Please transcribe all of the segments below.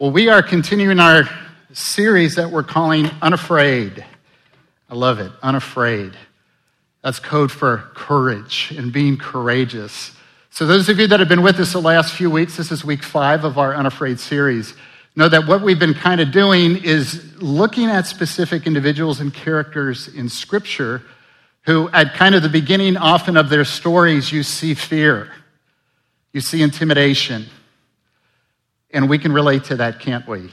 Well, we are continuing our series that we're calling Unafraid. I love it, Unafraid. That's code for courage and being courageous. So, those of you that have been with us the last few weeks, this is week five of our Unafraid series, know that what we've been kind of doing is looking at specific individuals and characters in Scripture who, at kind of the beginning often of their stories, you see fear, you see intimidation and we can relate to that, can't we?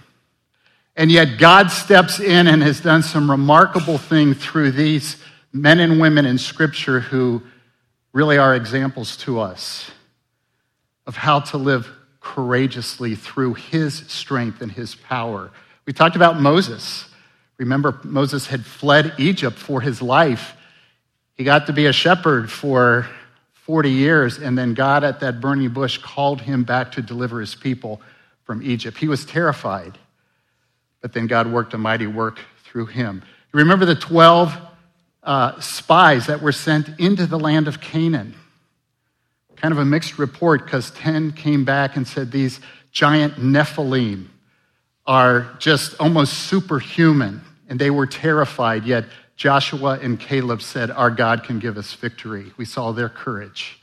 And yet, God steps in and has done some remarkable thing through these men and women in Scripture who really are examples to us of how to live courageously through His strength and His power. We talked about Moses. Remember, Moses had fled Egypt for his life. He got to be a shepherd for 40 years, and then God at that burning bush called him back to deliver his people from Egypt. He was terrified, but then God worked a mighty work through him. Remember the 12 uh, spies that were sent into the land of Canaan? Kind of a mixed report because 10 came back and said these giant Nephilim are just almost superhuman, and they were terrified, yet Joshua and Caleb said, Our God can give us victory. We saw their courage.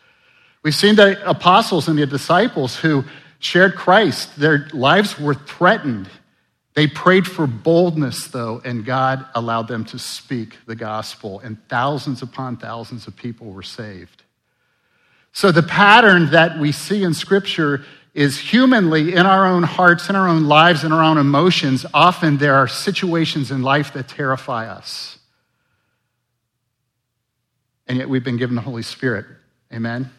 We've seen the apostles and the disciples who shared Christ. Their lives were threatened. They prayed for boldness, though, and God allowed them to speak the gospel, and thousands upon thousands of people were saved. So, the pattern that we see in Scripture is humanly in our own hearts, in our own lives, in our own emotions. Often there are situations in life that terrify us. And yet we've been given the Holy Spirit. Amen.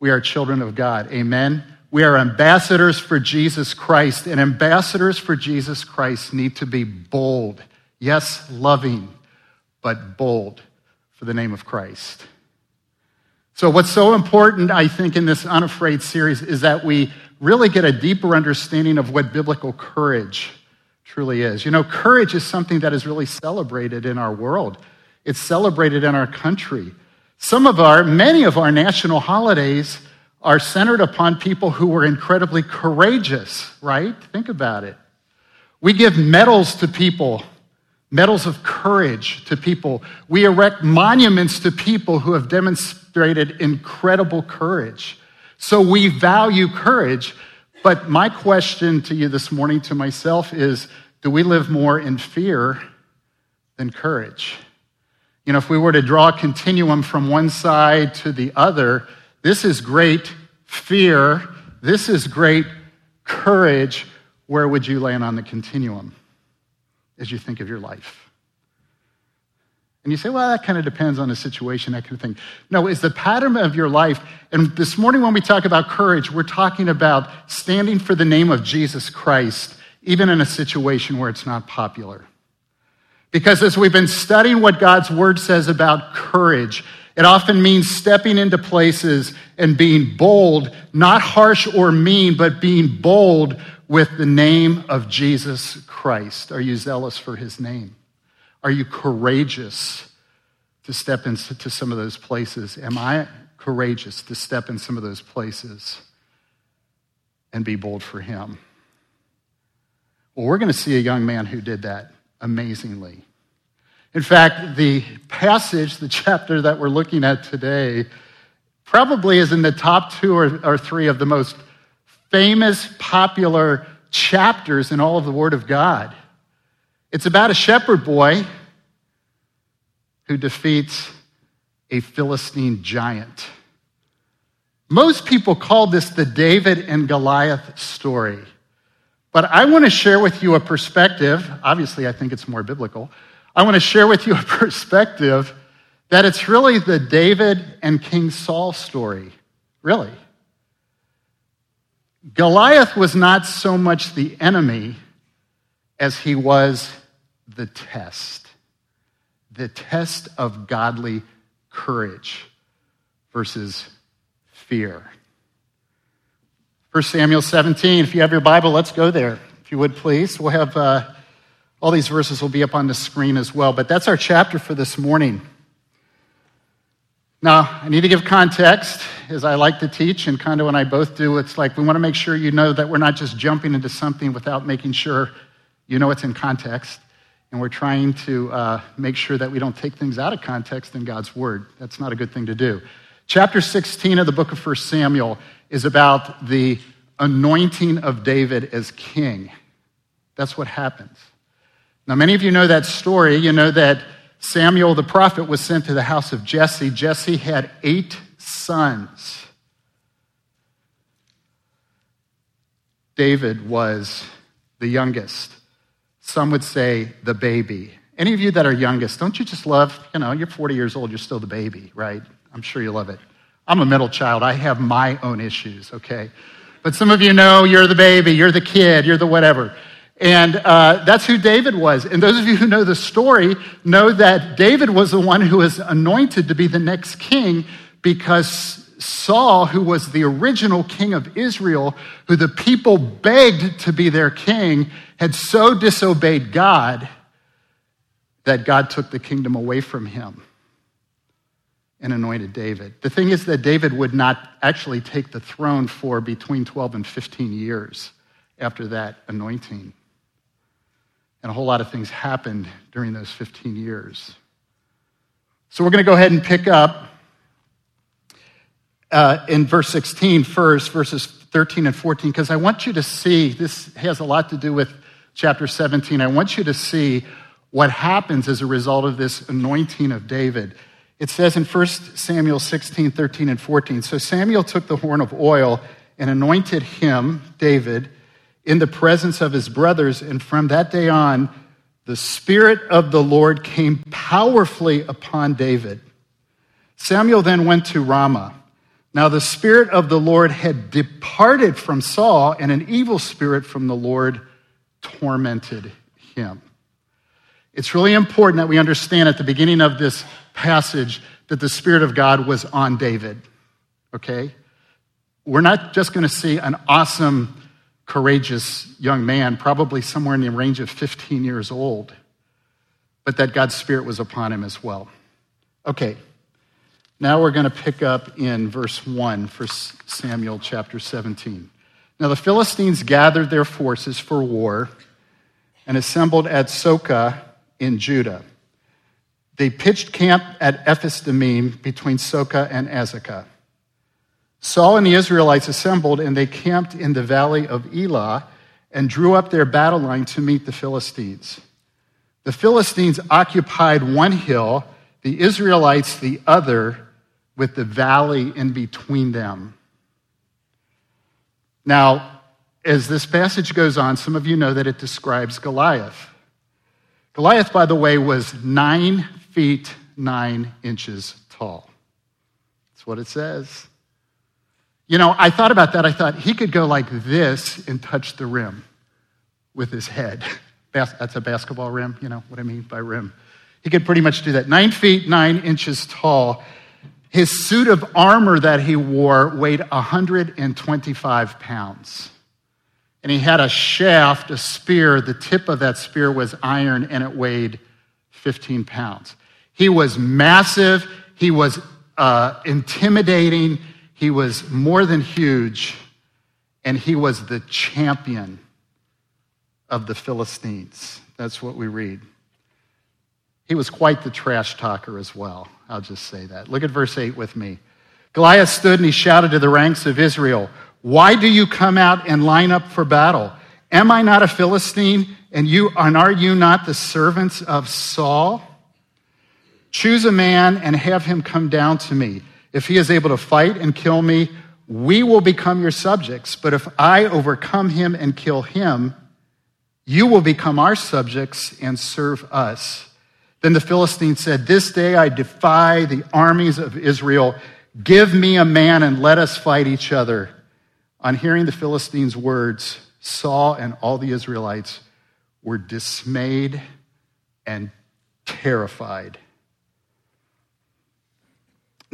We are children of God. Amen. We are ambassadors for Jesus Christ, and ambassadors for Jesus Christ need to be bold. Yes, loving, but bold for the name of Christ. So, what's so important, I think, in this Unafraid series is that we really get a deeper understanding of what biblical courage truly is. You know, courage is something that is really celebrated in our world, it's celebrated in our country. Some of our, many of our national holidays are centered upon people who were incredibly courageous, right? Think about it. We give medals to people, medals of courage to people. We erect monuments to people who have demonstrated incredible courage. So we value courage. But my question to you this morning, to myself, is do we live more in fear than courage? You know, if we were to draw a continuum from one side to the other, this is great fear. This is great courage. Where would you land on the continuum as you think of your life? And you say, well, that kind of depends on the situation, that kind of thing. No, it's the pattern of your life. And this morning, when we talk about courage, we're talking about standing for the name of Jesus Christ, even in a situation where it's not popular. Because as we've been studying what God's word says about courage, it often means stepping into places and being bold, not harsh or mean, but being bold with the name of Jesus Christ. Are you zealous for his name? Are you courageous to step into some of those places? Am I courageous to step in some of those places and be bold for him? Well, we're going to see a young man who did that amazingly. In fact, the passage, the chapter that we're looking at today, probably is in the top two or, or, three of the most famous, popular chapters in all of the Word of God. It's about a shepherd boy who defeats a Philistine giant. Most people call this the David and Goliath story. But I want to share with you a perspective. Obviously, I think it's more biblical I want to share with you a perspective that it's really the David and King Saul story. Really. Goliath was not so much the enemy as he was the test. The test of godly courage versus fear. 1 Samuel 17, if you have your Bible, let's go there, if you would please. We'll have. Uh, all these verses will be up on the screen as well, but that's our chapter for this morning. Now, I need to give context, as I like to teach, and Kondo and I both do. It's like we want to make sure you know that we're not just jumping into something without making sure you know it's in context. And we're trying to uh, make sure that we don't take things out of context in God's Word. That's not a good thing to do. Chapter 16 of the book of 1 Samuel is about the anointing of David as king. That's what happens. Now, many of you know that story. You know that Samuel the prophet was sent to the house of Jesse. Jesse had eight sons. David was the youngest. Some would say the baby. Any of you that are youngest, don't you just love, you know, you're 40 years old, you're still the baby, right? I'm sure you love it. I'm a middle child. I have my own issues, okay? But some of you know you're the baby, you're the kid, you're the whatever. And uh, that's who David was. And those of you who know the story know that David was the one who was anointed to be the next king because Saul, who was the original king of Israel, who the people begged to be their king, had so disobeyed God that God took the kingdom away from him and anointed David. The thing is that David would not actually take the throne for between 12 and 15 years after that anointing. And a whole lot of things happened during those 15 years. So we're going to go ahead and pick up uh, in verse 16 first, verses 13 and 14, because I want you to see this has a lot to do with chapter 17. I want you to see what happens as a result of this anointing of David. It says in 1 Samuel 16, 13, and 14 So Samuel took the horn of oil and anointed him, David, in the presence of his brothers. And from that day on, the Spirit of the Lord came powerfully upon David. Samuel then went to Ramah. Now the Spirit of the Lord had departed from Saul, and an evil spirit from the Lord tormented him. It's really important that we understand at the beginning of this passage that the Spirit of God was on David. Okay? We're not just going to see an awesome courageous young man, probably somewhere in the range of 15 years old, but that God's Spirit was upon him as well. Okay, now we're going to pick up in verse 1 for Samuel chapter 17. Now the Philistines gathered their forces for war and assembled at Socoh in Judah. They pitched camp at Ephes Dammim between Socoh and Azekah. Saul and the Israelites assembled, and they camped in the valley of Elah and drew up their battle line to meet the Philistines. The Philistines occupied one hill, the Israelites the other, with the valley in between them. Now, as this passage goes on, some of you know that it describes Goliath. Goliath, by the way, was nine feet nine inches tall. That's what it says. You know, I thought about that. I thought he could go like this and touch the rim with his head. That's a basketball rim, you know what I mean by rim. He could pretty much do that. Nine feet, nine inches tall. His suit of armor that he wore weighed 125 pounds. And he had a shaft, a spear. The tip of that spear was iron and it weighed 15 pounds. He was massive. He was uh, intimidating. He was more than huge, and he was the champion of the Philistines. That's what we read. He was quite the trash talker as well. I'll just say that. Look at verse 8 with me. Goliath stood and he shouted to the ranks of Israel, Why do you come out and line up for battle? Am I not a Philistine, and, you, and are you not the servants of Saul? Choose a man and have him come down to me. If he is able to fight and kill me, we will become your subjects. But if I overcome him and kill him, you will become our subjects and serve us. Then the Philistine said, This day I defy the armies of Israel. Give me a man and let us fight each other. On hearing the Philistines' words, Saul and all the Israelites were dismayed and terrified.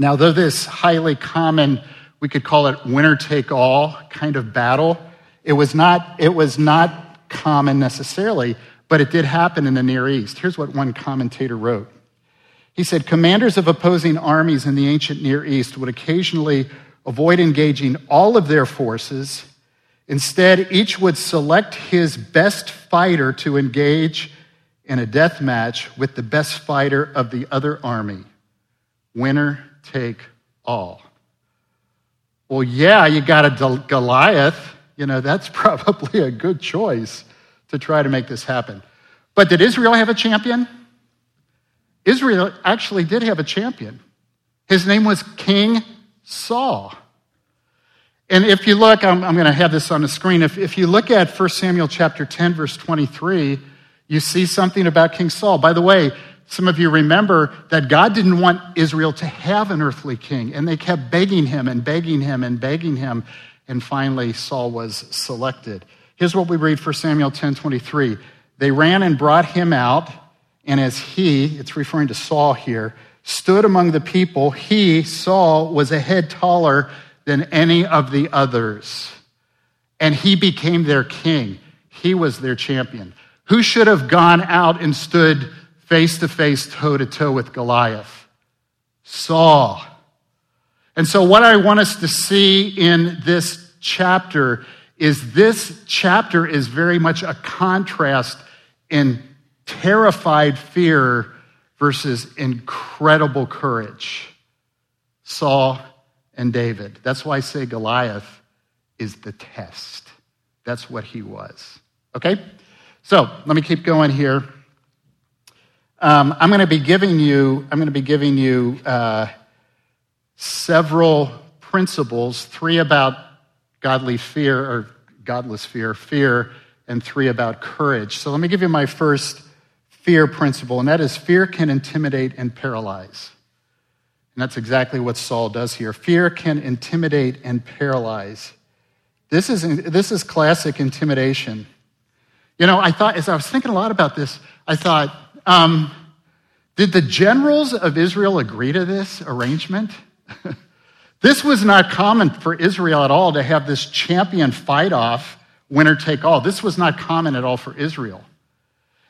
Now, though this highly common, we could call it winner take all kind of battle, it was not, it was not common necessarily, but it did happen in the Near East. Here's what one commentator wrote. He said commanders of opposing armies in the ancient Near East would occasionally avoid engaging all of their forces. Instead, each would select his best fighter to engage in a death match with the best fighter of the other army. Winner take all. Well, yeah, you got a Goliath. You know, that's probably a good choice to try to make this happen. But did Israel have a champion? Israel actually did have a champion. His name was King Saul. And if you look, I'm, I'm going to have this on the screen. If, if you look at 1 Samuel chapter 10, verse 23, you see something about King Saul. By the way, some of you remember that God didn't want Israel to have an earthly king, and they kept begging him and begging him and begging him, and finally Saul was selected. Here's what we read for Samuel 10 23. They ran and brought him out, and as he, it's referring to Saul here, stood among the people, he, Saul, was a head taller than any of the others. And he became their king. He was their champion. Who should have gone out and stood face to face, toe to toe with Goliath? Saul. And so, what I want us to see in this chapter is this chapter is very much a contrast in terrified fear versus incredible courage. Saul and David. That's why I say Goliath is the test. That's what he was. Okay? So let me keep going here. Um, I'm going to be giving you. I'm going to be giving you uh, several principles. Three about godly fear or godless fear, fear, and three about courage. So let me give you my first fear principle, and that is fear can intimidate and paralyze. And that's exactly what Saul does here. Fear can intimidate and paralyze. This is, this is classic intimidation. You know, I thought, as I was thinking a lot about this, I thought, um, did the generals of Israel agree to this arrangement? this was not common for Israel at all to have this champion fight off, winner take all. This was not common at all for Israel.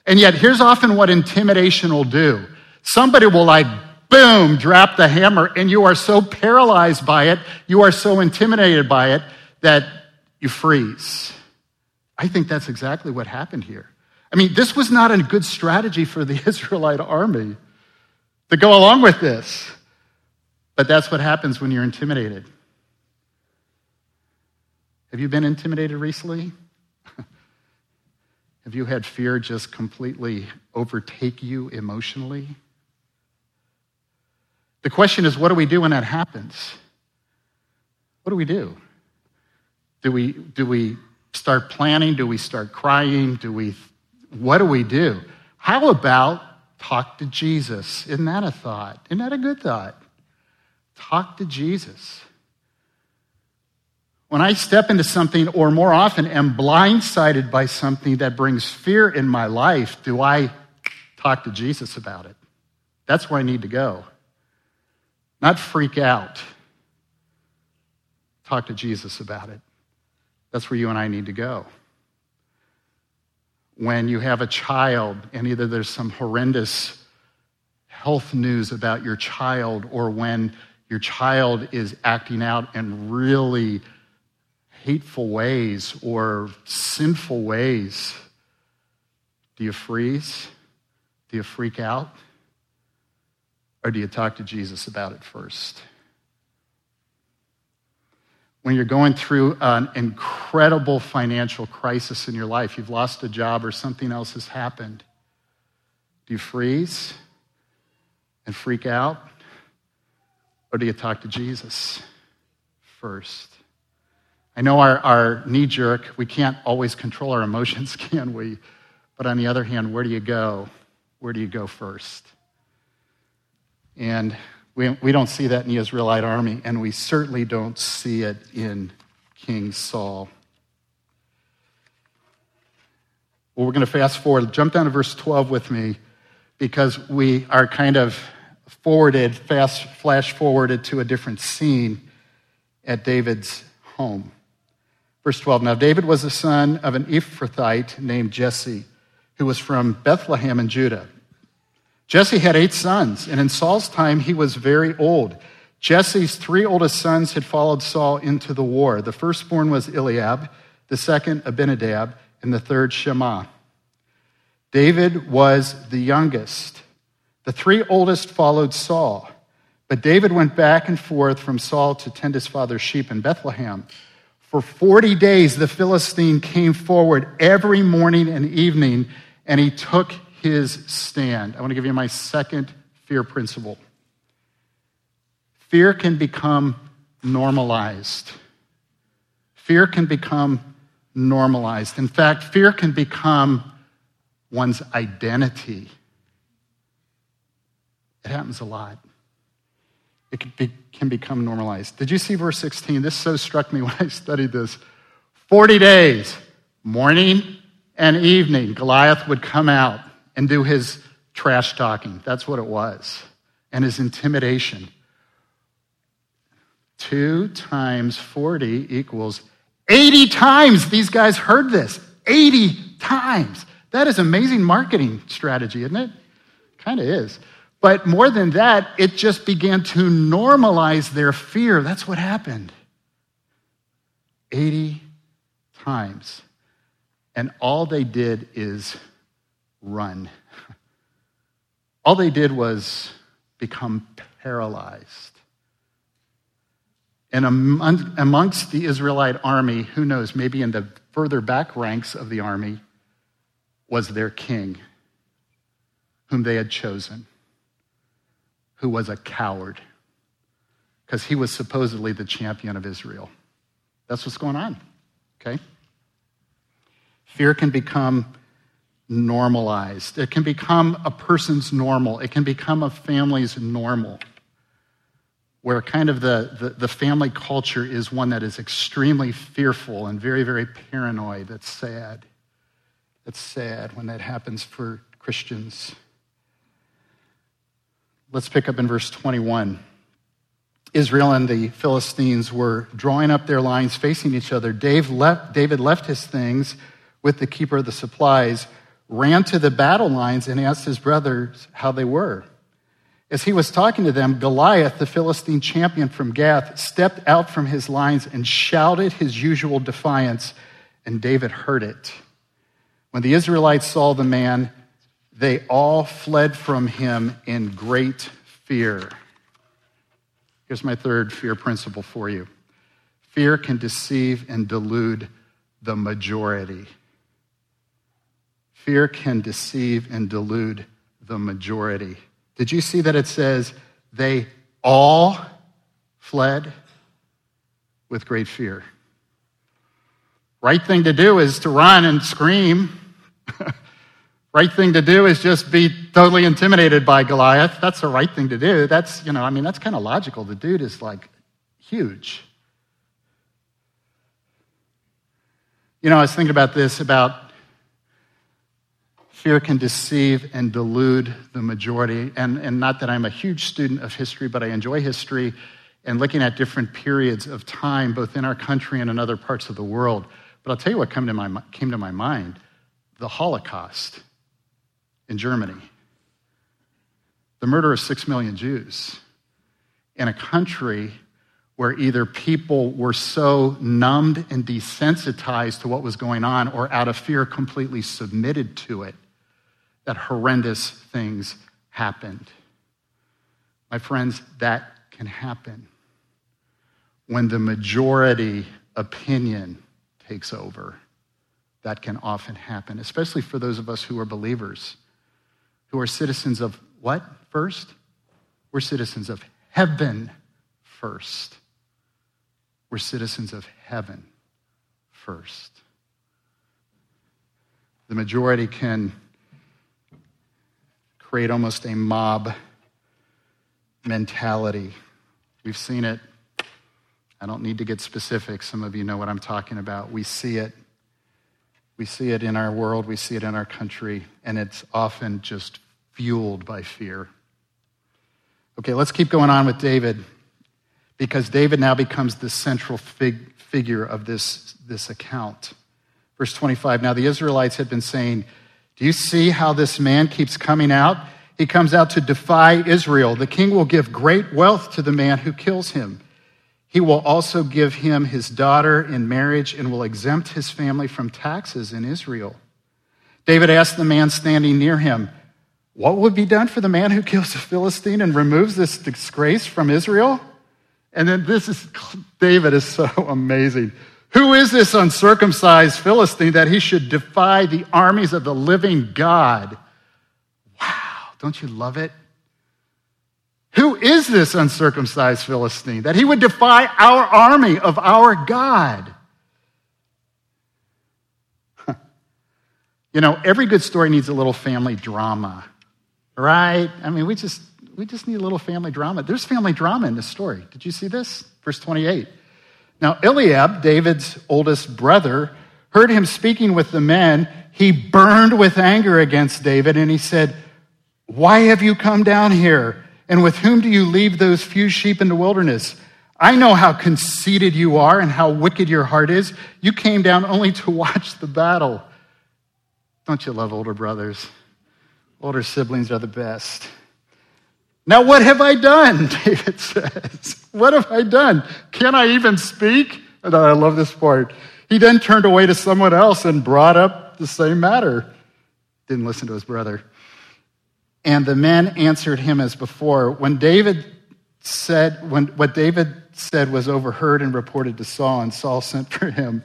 And yet, here's often what intimidation will do somebody will like boom, drop the hammer, and you are so paralyzed by it, you are so intimidated by it that you freeze. I think that's exactly what happened here. I mean, this was not a good strategy for the Israelite army to go along with this. But that's what happens when you're intimidated. Have you been intimidated recently? Have you had fear just completely overtake you emotionally? The question is, what do we do when that happens? What do we do? Do we, do we start planning? Do we start crying? Do we, what do we do? How about talk to Jesus? Isn't that a thought? Isn't that a good thought? Talk to Jesus. When I step into something, or more often am blindsided by something that brings fear in my life, do I talk to Jesus about it? That's where I need to go not freak out. Talk to Jesus about it. That's where you and I need to go. When you have a child and either there's some horrendous health news about your child or when your child is acting out in really hateful ways or sinful ways, do you freeze? Do you freak out? Or do you talk to Jesus about it first? When you're going through an incredible financial crisis in your life, you've lost a job or something else has happened, do you freeze and freak out? Or do you talk to Jesus first? I know our, our knee jerk, we can't always control our emotions, can we? But on the other hand, where do you go? Where do you go first? And we, we don't see that in the Israelite army, and we certainly don't see it in King Saul. Well, we're going to fast forward. Jump down to verse 12 with me because we are kind of forwarded, fast flash forwarded to a different scene at David's home. Verse 12 Now, David was the son of an Ephrathite named Jesse, who was from Bethlehem in Judah. Jesse had eight sons, and in Saul's time he was very old. Jesse's three oldest sons had followed Saul into the war. The firstborn was Eliab, the second Abinadab, and the third Shammah. David was the youngest. The three oldest followed Saul, but David went back and forth from Saul to tend his father's sheep in Bethlehem. For 40 days, the Philistine came forward every morning and evening, and he took his stand. I want to give you my second fear principle. Fear can become normalized. Fear can become normalized. In fact, fear can become one's identity. It happens a lot. It can, be, can become normalized. Did you see verse 16? This so struck me when I studied this. 40 days, morning and evening, Goliath would come out and do his trash talking. That's what it was. And his intimidation. Two times 40 equals 80 times these guys heard this. 80 times. That is amazing marketing strategy, isn't it? Kind of is. But more than that, it just began to normalize their fear. That's what happened. 80 times. And all they did is run. All they did was become paralyzed. And amongst the Israelite army, who knows, maybe in the further back ranks of the army, was their king, whom they had chosen, who was a coward, because he was supposedly the champion of Israel. That's what's going on, okay? Fear can become normalized. It can become a person's normal. It can become a family's normal, where kind of the, the, the, family culture is one that is extremely fearful and very, very paranoid. That's sad. That's sad when that happens for Christians. Let's pick up in verse 21. Israel and the Philistines were drawing up their lines facing each other. Dave left, David left his things with the keeper of the supplies ran to the battle lines and asked his brothers how they were. As he was talking to them, Goliath, the Philistine champion from Gath, stepped out from his lines and shouted his usual defiance, and David heard it. When the Israelites saw the man, they all fled from him in great fear. Here's my third fear principle for you fear can deceive and delude the majority. Fear can deceive and delude the majority. Did you see that it says they all fled with great fear? Right thing to do is to run and scream. right thing to do is just be totally intimidated by Goliath. That's the right thing to do. That's, you know, I mean, that's kind of logical. The dude is like huge. You know, I was thinking about this about Fear can deceive and delude the majority. And, and not that I'm a huge student of history, but I enjoy history and looking at different periods of time, both in our country and in other parts of the world. But I'll tell you what came to my, came to my mind the Holocaust in Germany, the murder of six million Jews in a country where either people were so numbed and desensitized to what was going on or out of fear completely submitted to it that horrendous things happened. My friends, that can happen when the majority opinion takes over. That can often happen, especially for those of us who are believers, who are citizens of what first? We're citizens of heaven first. We're citizens of heaven first. The majority can create almost a mob mentality. We've seen it. I don't need to get specific. Some of you know what I'm talking about. We see it. We see it in our world, we see it in our country, and it's often just fueled by fear. Okay, let's keep going on with David because David now becomes the central fig- figure of this, this account. Verse 25 Now the Israelites had been saying, do you see how this man keeps coming out? He comes out to defy Israel. The king will give great wealth to the man who kills him. He will also give him his daughter in marriage and will exempt his family from taxes in Israel. David asked the man standing near him, What would be done for the man who kills a Philistine and removes this disgrace from Israel? And then this is, David is so amazing. Who is this uncircumcised Philistine that he should defy the armies of the living God? Wow, don't you love it? Who is this uncircumcised Philistine that he would defy our army of our God? you know, every good story needs a little family drama, right? I mean, we just we just need a little family drama. There's family drama in this story. Did you see this? Verse 28. Now, Eliab, David's oldest brother, heard him speaking with the men. He burned with anger against David and he said, Why have you come down here? And with whom do you leave those few sheep in the wilderness? I know how conceited you are and how wicked your heart is. You came down only to watch the battle. Don't you love older brothers? Older siblings are the best. Now, what have I done? David says. What have I done? Can I even speak? And I love this part. He then turned away to someone else and brought up the same matter. Didn't listen to his brother. And the men answered him as before. When David said, when what David said was overheard and reported to Saul, and Saul sent for him,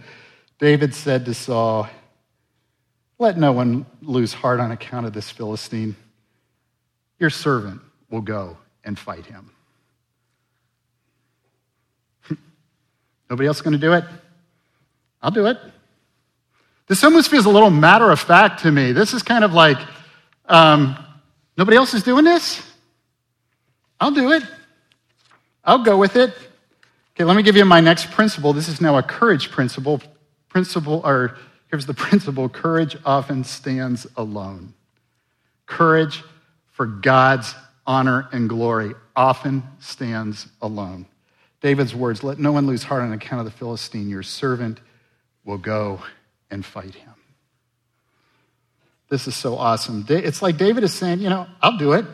David said to Saul, Let no one lose heart on account of this Philistine. Your servant will go and fight him. Nobody else going to do it? I'll do it. This almost feels a little matter of fact to me. This is kind of like, um, nobody else is doing this? I'll do it. I'll go with it. Okay, let me give you my next principle. This is now a courage principle. Principle, or here's the principle courage often stands alone. Courage for God's honor, and glory often stands alone. David's words let no one lose heart on account of the Philistine. Your servant will go and fight him. This is so awesome. It's like David is saying, you know, I'll do it.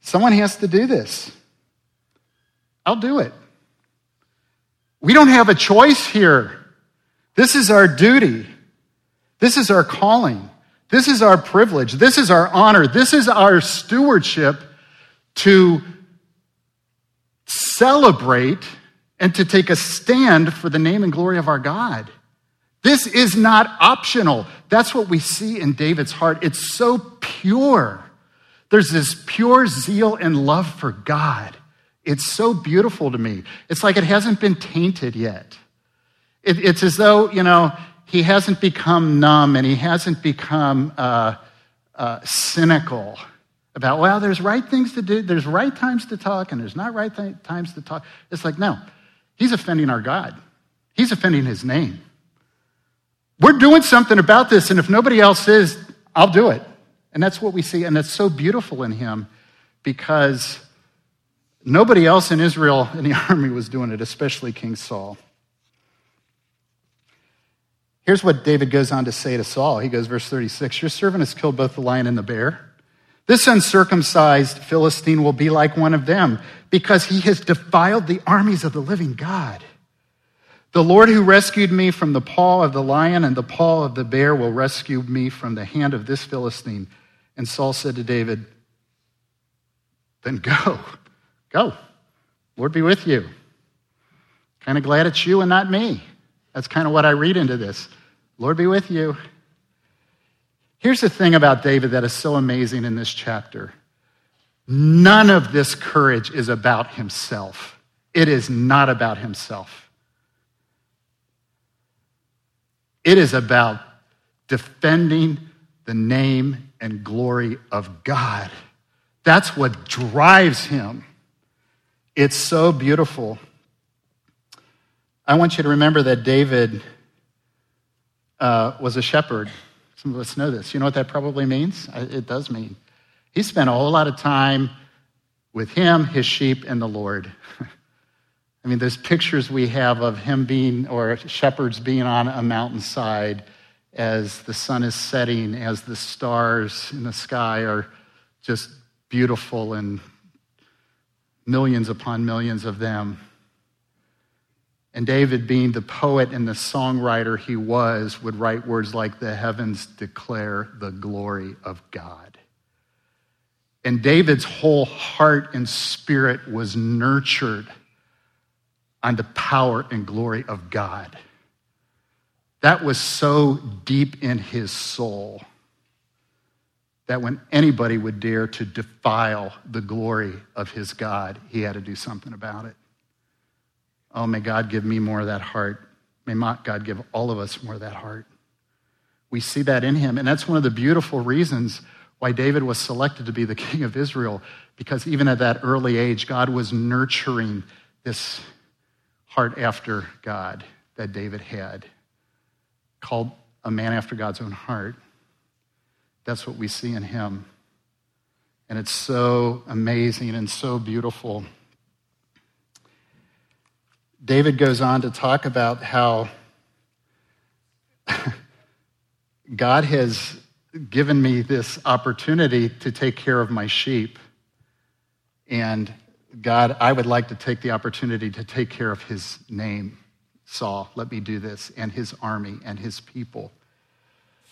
Someone has to do this. I'll do it. We don't have a choice here. This is our duty. This is our calling. This is our privilege. This is our honor. This is our stewardship to celebrate and to take a stand for the name and glory of our God. This is not optional. That's what we see in David's heart. It's so pure. There's this pure zeal and love for God. It's so beautiful to me. It's like it hasn't been tainted yet. It, it's as though, you know, he hasn't become numb and he hasn't become uh, uh, cynical about, well, there's right things to do, there's right times to talk, and there's not right th- times to talk. It's like, no, he's offending our God, he's offending his name. We're doing something about this, and if nobody else is, I'll do it. And that's what we see, and that's so beautiful in him because nobody else in Israel in the army was doing it, especially King Saul. Here's what David goes on to say to Saul. He goes, verse 36 Your servant has killed both the lion and the bear. This uncircumcised Philistine will be like one of them because he has defiled the armies of the living God. The Lord who rescued me from the paw of the lion and the paw of the bear will rescue me from the hand of this Philistine. And Saul said to David, Then go, go. Lord be with you. Kind of glad it's you and not me. That's kind of what I read into this. Lord be with you. Here's the thing about David that is so amazing in this chapter none of this courage is about himself, it is not about himself. It is about defending the name and glory of God. That's what drives him. It's so beautiful. I want you to remember that David uh, was a shepherd. Some of us know this. You know what that probably means? It does mean. He spent a whole lot of time with him, his sheep, and the Lord. I mean, there's pictures we have of him being, or shepherds being on a mountainside as the sun is setting, as the stars in the sky are just beautiful and millions upon millions of them. And David, being the poet and the songwriter he was, would write words like, The heavens declare the glory of God. And David's whole heart and spirit was nurtured on the power and glory of God. That was so deep in his soul that when anybody would dare to defile the glory of his God, he had to do something about it. Oh, may God give me more of that heart. May God give all of us more of that heart. We see that in him. And that's one of the beautiful reasons why David was selected to be the king of Israel, because even at that early age, God was nurturing this heart after God that David had, called a man after God's own heart. That's what we see in him. And it's so amazing and so beautiful. David goes on to talk about how God has given me this opportunity to take care of my sheep. And God, I would like to take the opportunity to take care of his name, Saul. Let me do this, and his army and his people.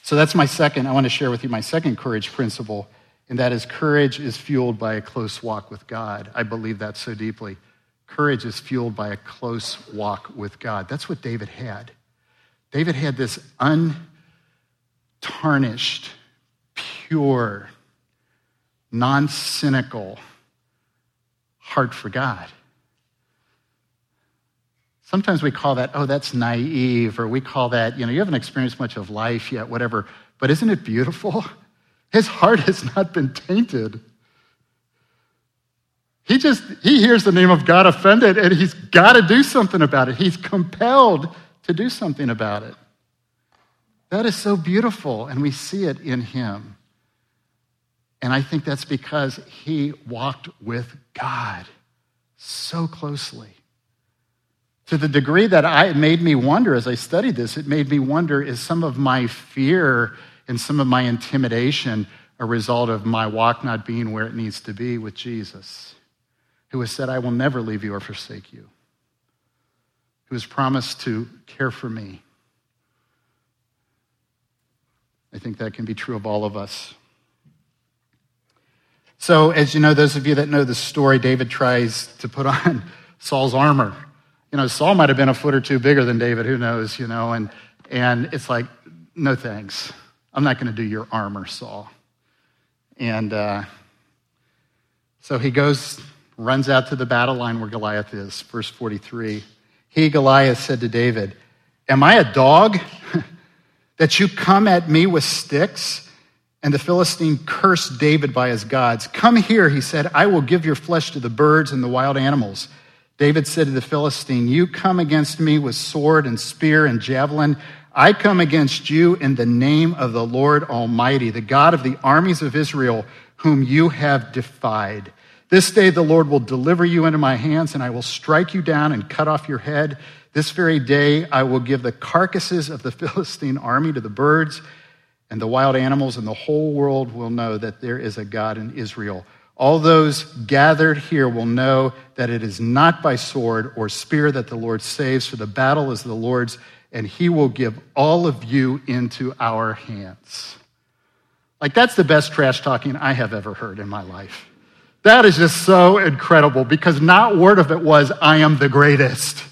So that's my second. I want to share with you my second courage principle, and that is courage is fueled by a close walk with God. I believe that so deeply. Courage is fueled by a close walk with God. That's what David had. David had this untarnished, pure, non cynical heart for God. Sometimes we call that, oh, that's naive, or we call that, you know, you haven't experienced much of life yet, whatever. But isn't it beautiful? His heart has not been tainted. He just, he hears the name of God offended and he's got to do something about it. He's compelled to do something about it. That is so beautiful, and we see it in him. And I think that's because he walked with God so closely. To the degree that I, it made me wonder as I studied this, it made me wonder is some of my fear and some of my intimidation a result of my walk not being where it needs to be with Jesus? Who has said, I will never leave you or forsake you, who has promised to care for me. I think that can be true of all of us. So, as you know, those of you that know the story, David tries to put on Saul's armor. You know, Saul might have been a foot or two bigger than David, who knows, you know, and, and it's like, no thanks. I'm not going to do your armor, Saul. And uh, so he goes runs out to the battle line where Goliath is. Verse 43. He, Goliath, said to David, Am I a dog that you come at me with sticks? And the Philistine cursed David by his gods. Come here, he said, I will give your flesh to the birds and the wild animals. David said to the Philistine, You come against me with sword and spear and javelin. I come against you in the name of the Lord Almighty, the God of the armies of Israel, whom you have defied. This day the Lord will deliver you into my hands, and I will strike you down and cut off your head. This very day I will give the carcasses of the Philistine army to the birds and the wild animals, and the whole world will know that there is a God in Israel. All those gathered here will know that it is not by sword or spear that the Lord saves, for the battle is the Lord's, and he will give all of you into our hands. Like, that's the best trash talking I have ever heard in my life. That is just so incredible because not word of it was, I am the greatest.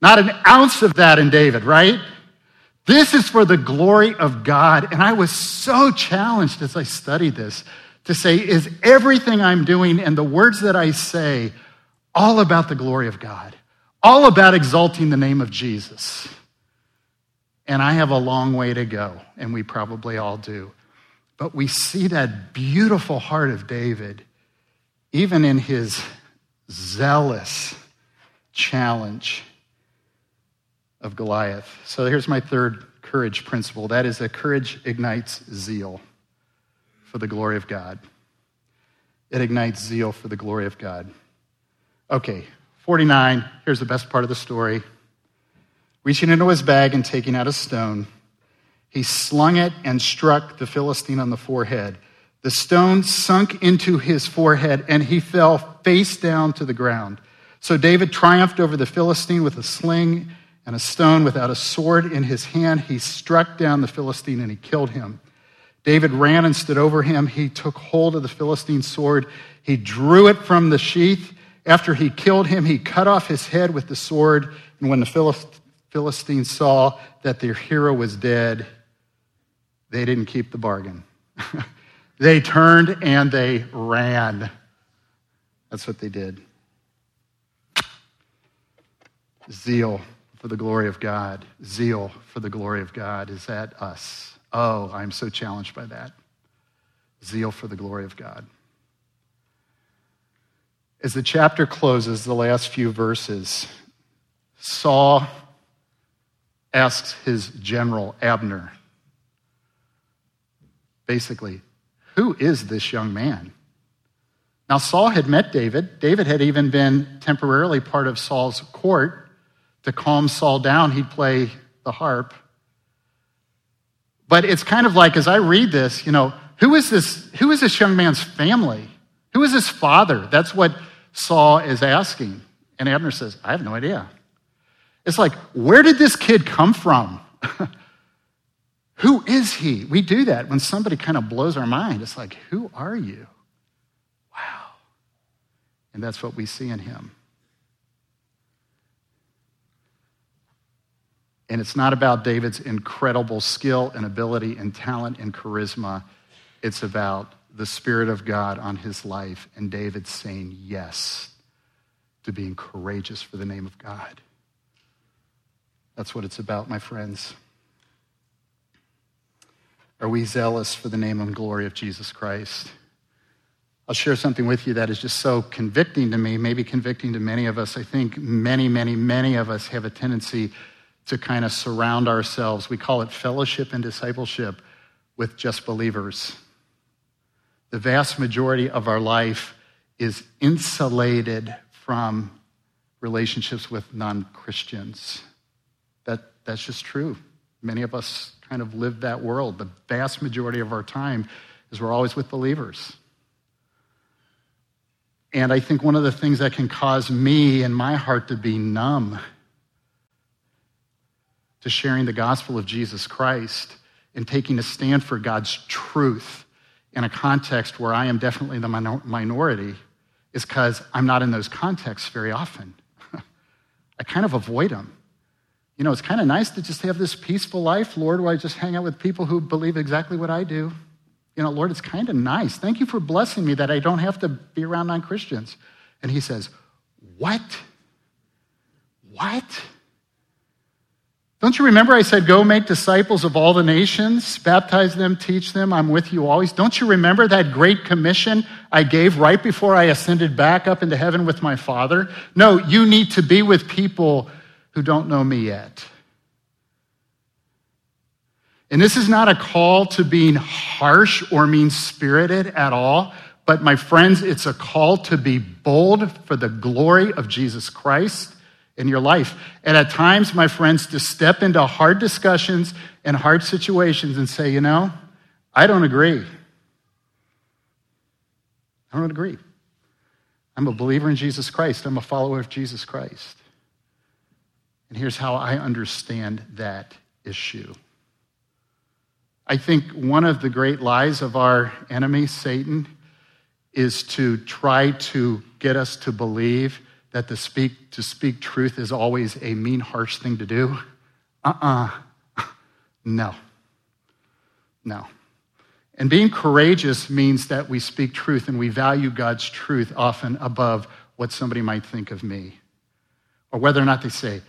Not an ounce of that in David, right? This is for the glory of God. And I was so challenged as I studied this to say, is everything I'm doing and the words that I say all about the glory of God? All about exalting the name of Jesus? And I have a long way to go, and we probably all do. But we see that beautiful heart of David even in his zealous challenge of Goliath. So here's my third courage principle that is that courage ignites zeal for the glory of God. It ignites zeal for the glory of God. Okay, 49, here's the best part of the story. Reaching into his bag and taking out a stone, he slung it and struck the Philistine on the forehead. The stone sunk into his forehead, and he fell face down to the ground. So David triumphed over the Philistine with a sling and a stone without a sword in his hand. He struck down the Philistine and he killed him. David ran and stood over him. He took hold of the Philistine sword. He drew it from the sheath. After he killed him, he cut off his head with the sword. And when the Philistines saw that their hero was dead, they didn't keep the bargain. they turned and they ran. That's what they did. Zeal for the glory of God. Zeal for the glory of God. Is that us? Oh, I'm so challenged by that. Zeal for the glory of God. As the chapter closes, the last few verses, Saul asks his general, Abner, basically, who is this young man? Now, Saul had met David. David had even been temporarily part of Saul's court. To calm Saul down, he'd play the harp. But it's kind of like, as I read this, you know, who is this, who is this young man's family? Who is his father? That's what Saul is asking. And Abner says, I have no idea. It's like, where did this kid come from? who is he? We do that when somebody kind of blows our mind. It's like, who are you? Wow. And that's what we see in him. And it's not about David's incredible skill and ability and talent and charisma. It's about the Spirit of God on his life and David saying yes to being courageous for the name of God. That's what it's about, my friends. Are we zealous for the name and glory of Jesus Christ? I'll share something with you that is just so convicting to me, maybe convicting to many of us. I think many, many, many of us have a tendency to kind of surround ourselves. We call it fellowship and discipleship with just believers the vast majority of our life is insulated from relationships with non Christians. That, that's just true. Many of us kind of live that world. The vast majority of our time is we're always with believers. And I think one of the things that can cause me and my heart to be numb to sharing the gospel of Jesus Christ and taking a stand for God's truth in a context where I am definitely the minority is because I'm not in those contexts very often. I kind of avoid them. You know, it's kind of nice to just have this peaceful life, Lord, where I just hang out with people who believe exactly what I do. You know, Lord, it's kind of nice. Thank you for blessing me that I don't have to be around non Christians. And he says, What? What? Don't you remember I said, Go make disciples of all the nations, baptize them, teach them, I'm with you always? Don't you remember that great commission I gave right before I ascended back up into heaven with my Father? No, you need to be with people who don't know me yet. And this is not a call to being harsh or mean spirited at all, but my friends, it's a call to be bold for the glory of Jesus Christ in your life. And at times, my friends, to step into hard discussions and hard situations and say, you know, I don't agree. I don't agree. I'm a believer in Jesus Christ. I'm a follower of Jesus Christ. And here's how I understand that issue. I think one of the great lies of our enemy, Satan, is to try to get us to believe that to speak, to speak truth is always a mean, harsh thing to do? Uh uh-uh. uh No. No. And being courageous means that we speak truth and we value God's truth often above what somebody might think of me. Or whether or not they say,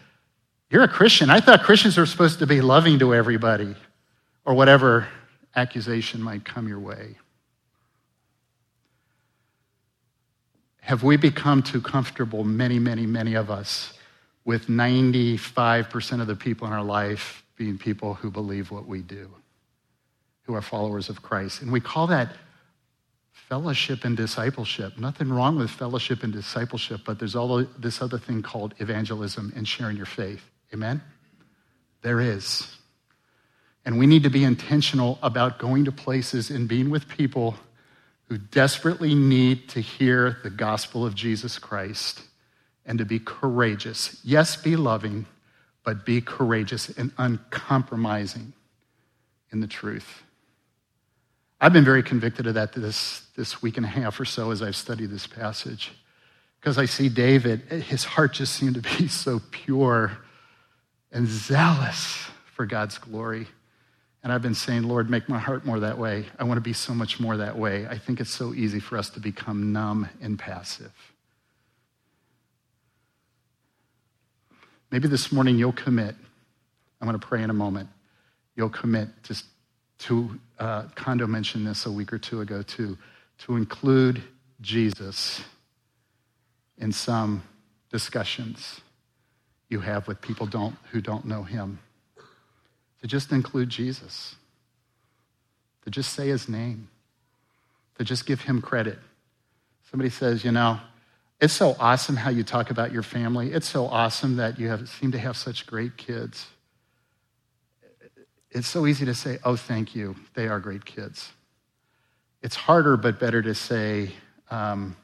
You're a Christian. I thought Christians were supposed to be loving to everybody. Or whatever accusation might come your way. have we become too comfortable, many, many, many of us, with 95% of the people in our life being people who believe what we do, who are followers of Christ? And we call that fellowship and discipleship. Nothing wrong with fellowship and discipleship, but there's all this other thing called evangelism and sharing your faith. Amen? There is. And we need to be intentional about going to places and being with people who desperately need to hear the gospel of Jesus Christ and to be courageous. Yes, be loving, but be courageous and uncompromising in the truth. I've been very convicted of that this, this week and a half or so as I've studied this passage. Because I see David, his heart just seemed to be so pure and zealous for God's glory. And I've been saying, Lord, make my heart more that way. I want to be so much more that way. I think it's so easy for us to become numb and passive. Maybe this morning you'll commit. I'm going to pray in a moment. You'll commit to, to uh, Kondo mentioned this a week or two ago too, to include Jesus in some discussions you have with people don't, who don't know him. To just include Jesus, to just say his name, to just give him credit. Somebody says, you know, it's so awesome how you talk about your family. It's so awesome that you have, seem to have such great kids. It's so easy to say, oh, thank you. They are great kids. It's harder, but better to say, um,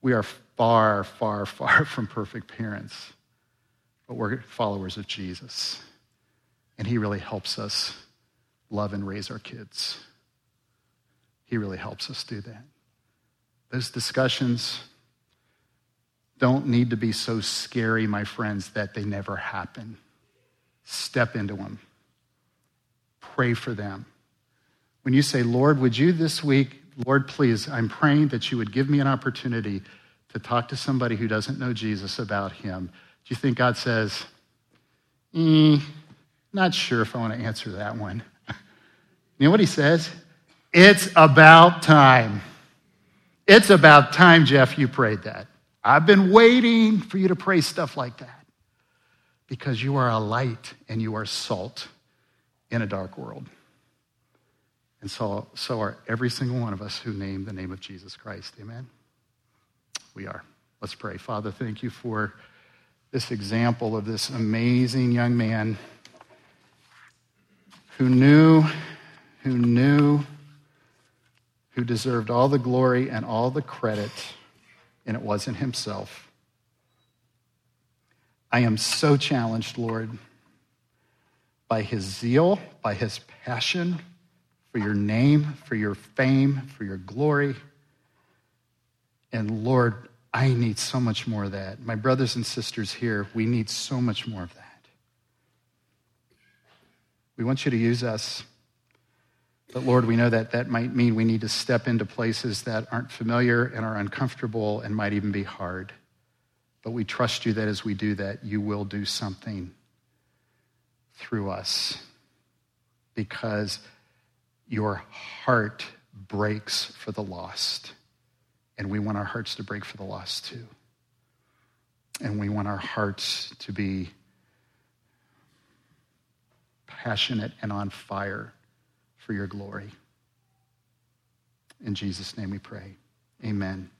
we are far, far, far from perfect parents, but we're followers of Jesus. And He really helps us love and raise our kids. He really helps us do that. Those discussions, don't need to be so scary, my friends, that they never happen. Step into them. Pray for them. When you say, Lord, would you this week, Lord, please, I'm praying that you would give me an opportunity to talk to somebody who doesn't know Jesus about him. Do you think God says, mm, not sure if I want to answer that one? you know what he says? It's about time. It's about time, Jeff, you prayed that. I've been waiting for you to pray stuff like that because you are a light and you are salt in a dark world. And so, so are every single one of us who name the name of Jesus Christ. Amen? We are. Let's pray. Father, thank you for this example of this amazing young man who knew, who knew, who deserved all the glory and all the credit and it wasn't himself. I am so challenged, Lord, by his zeal, by his passion for your name, for your fame, for your glory. And Lord, I need so much more of that. My brothers and sisters here, we need so much more of that. We want you to use us. But Lord, we know that that might mean we need to step into places that aren't familiar and are uncomfortable and might even be hard. But we trust you that as we do that, you will do something through us because your heart breaks for the lost. And we want our hearts to break for the lost too. And we want our hearts to be passionate and on fire for your glory. In Jesus' name we pray. Amen.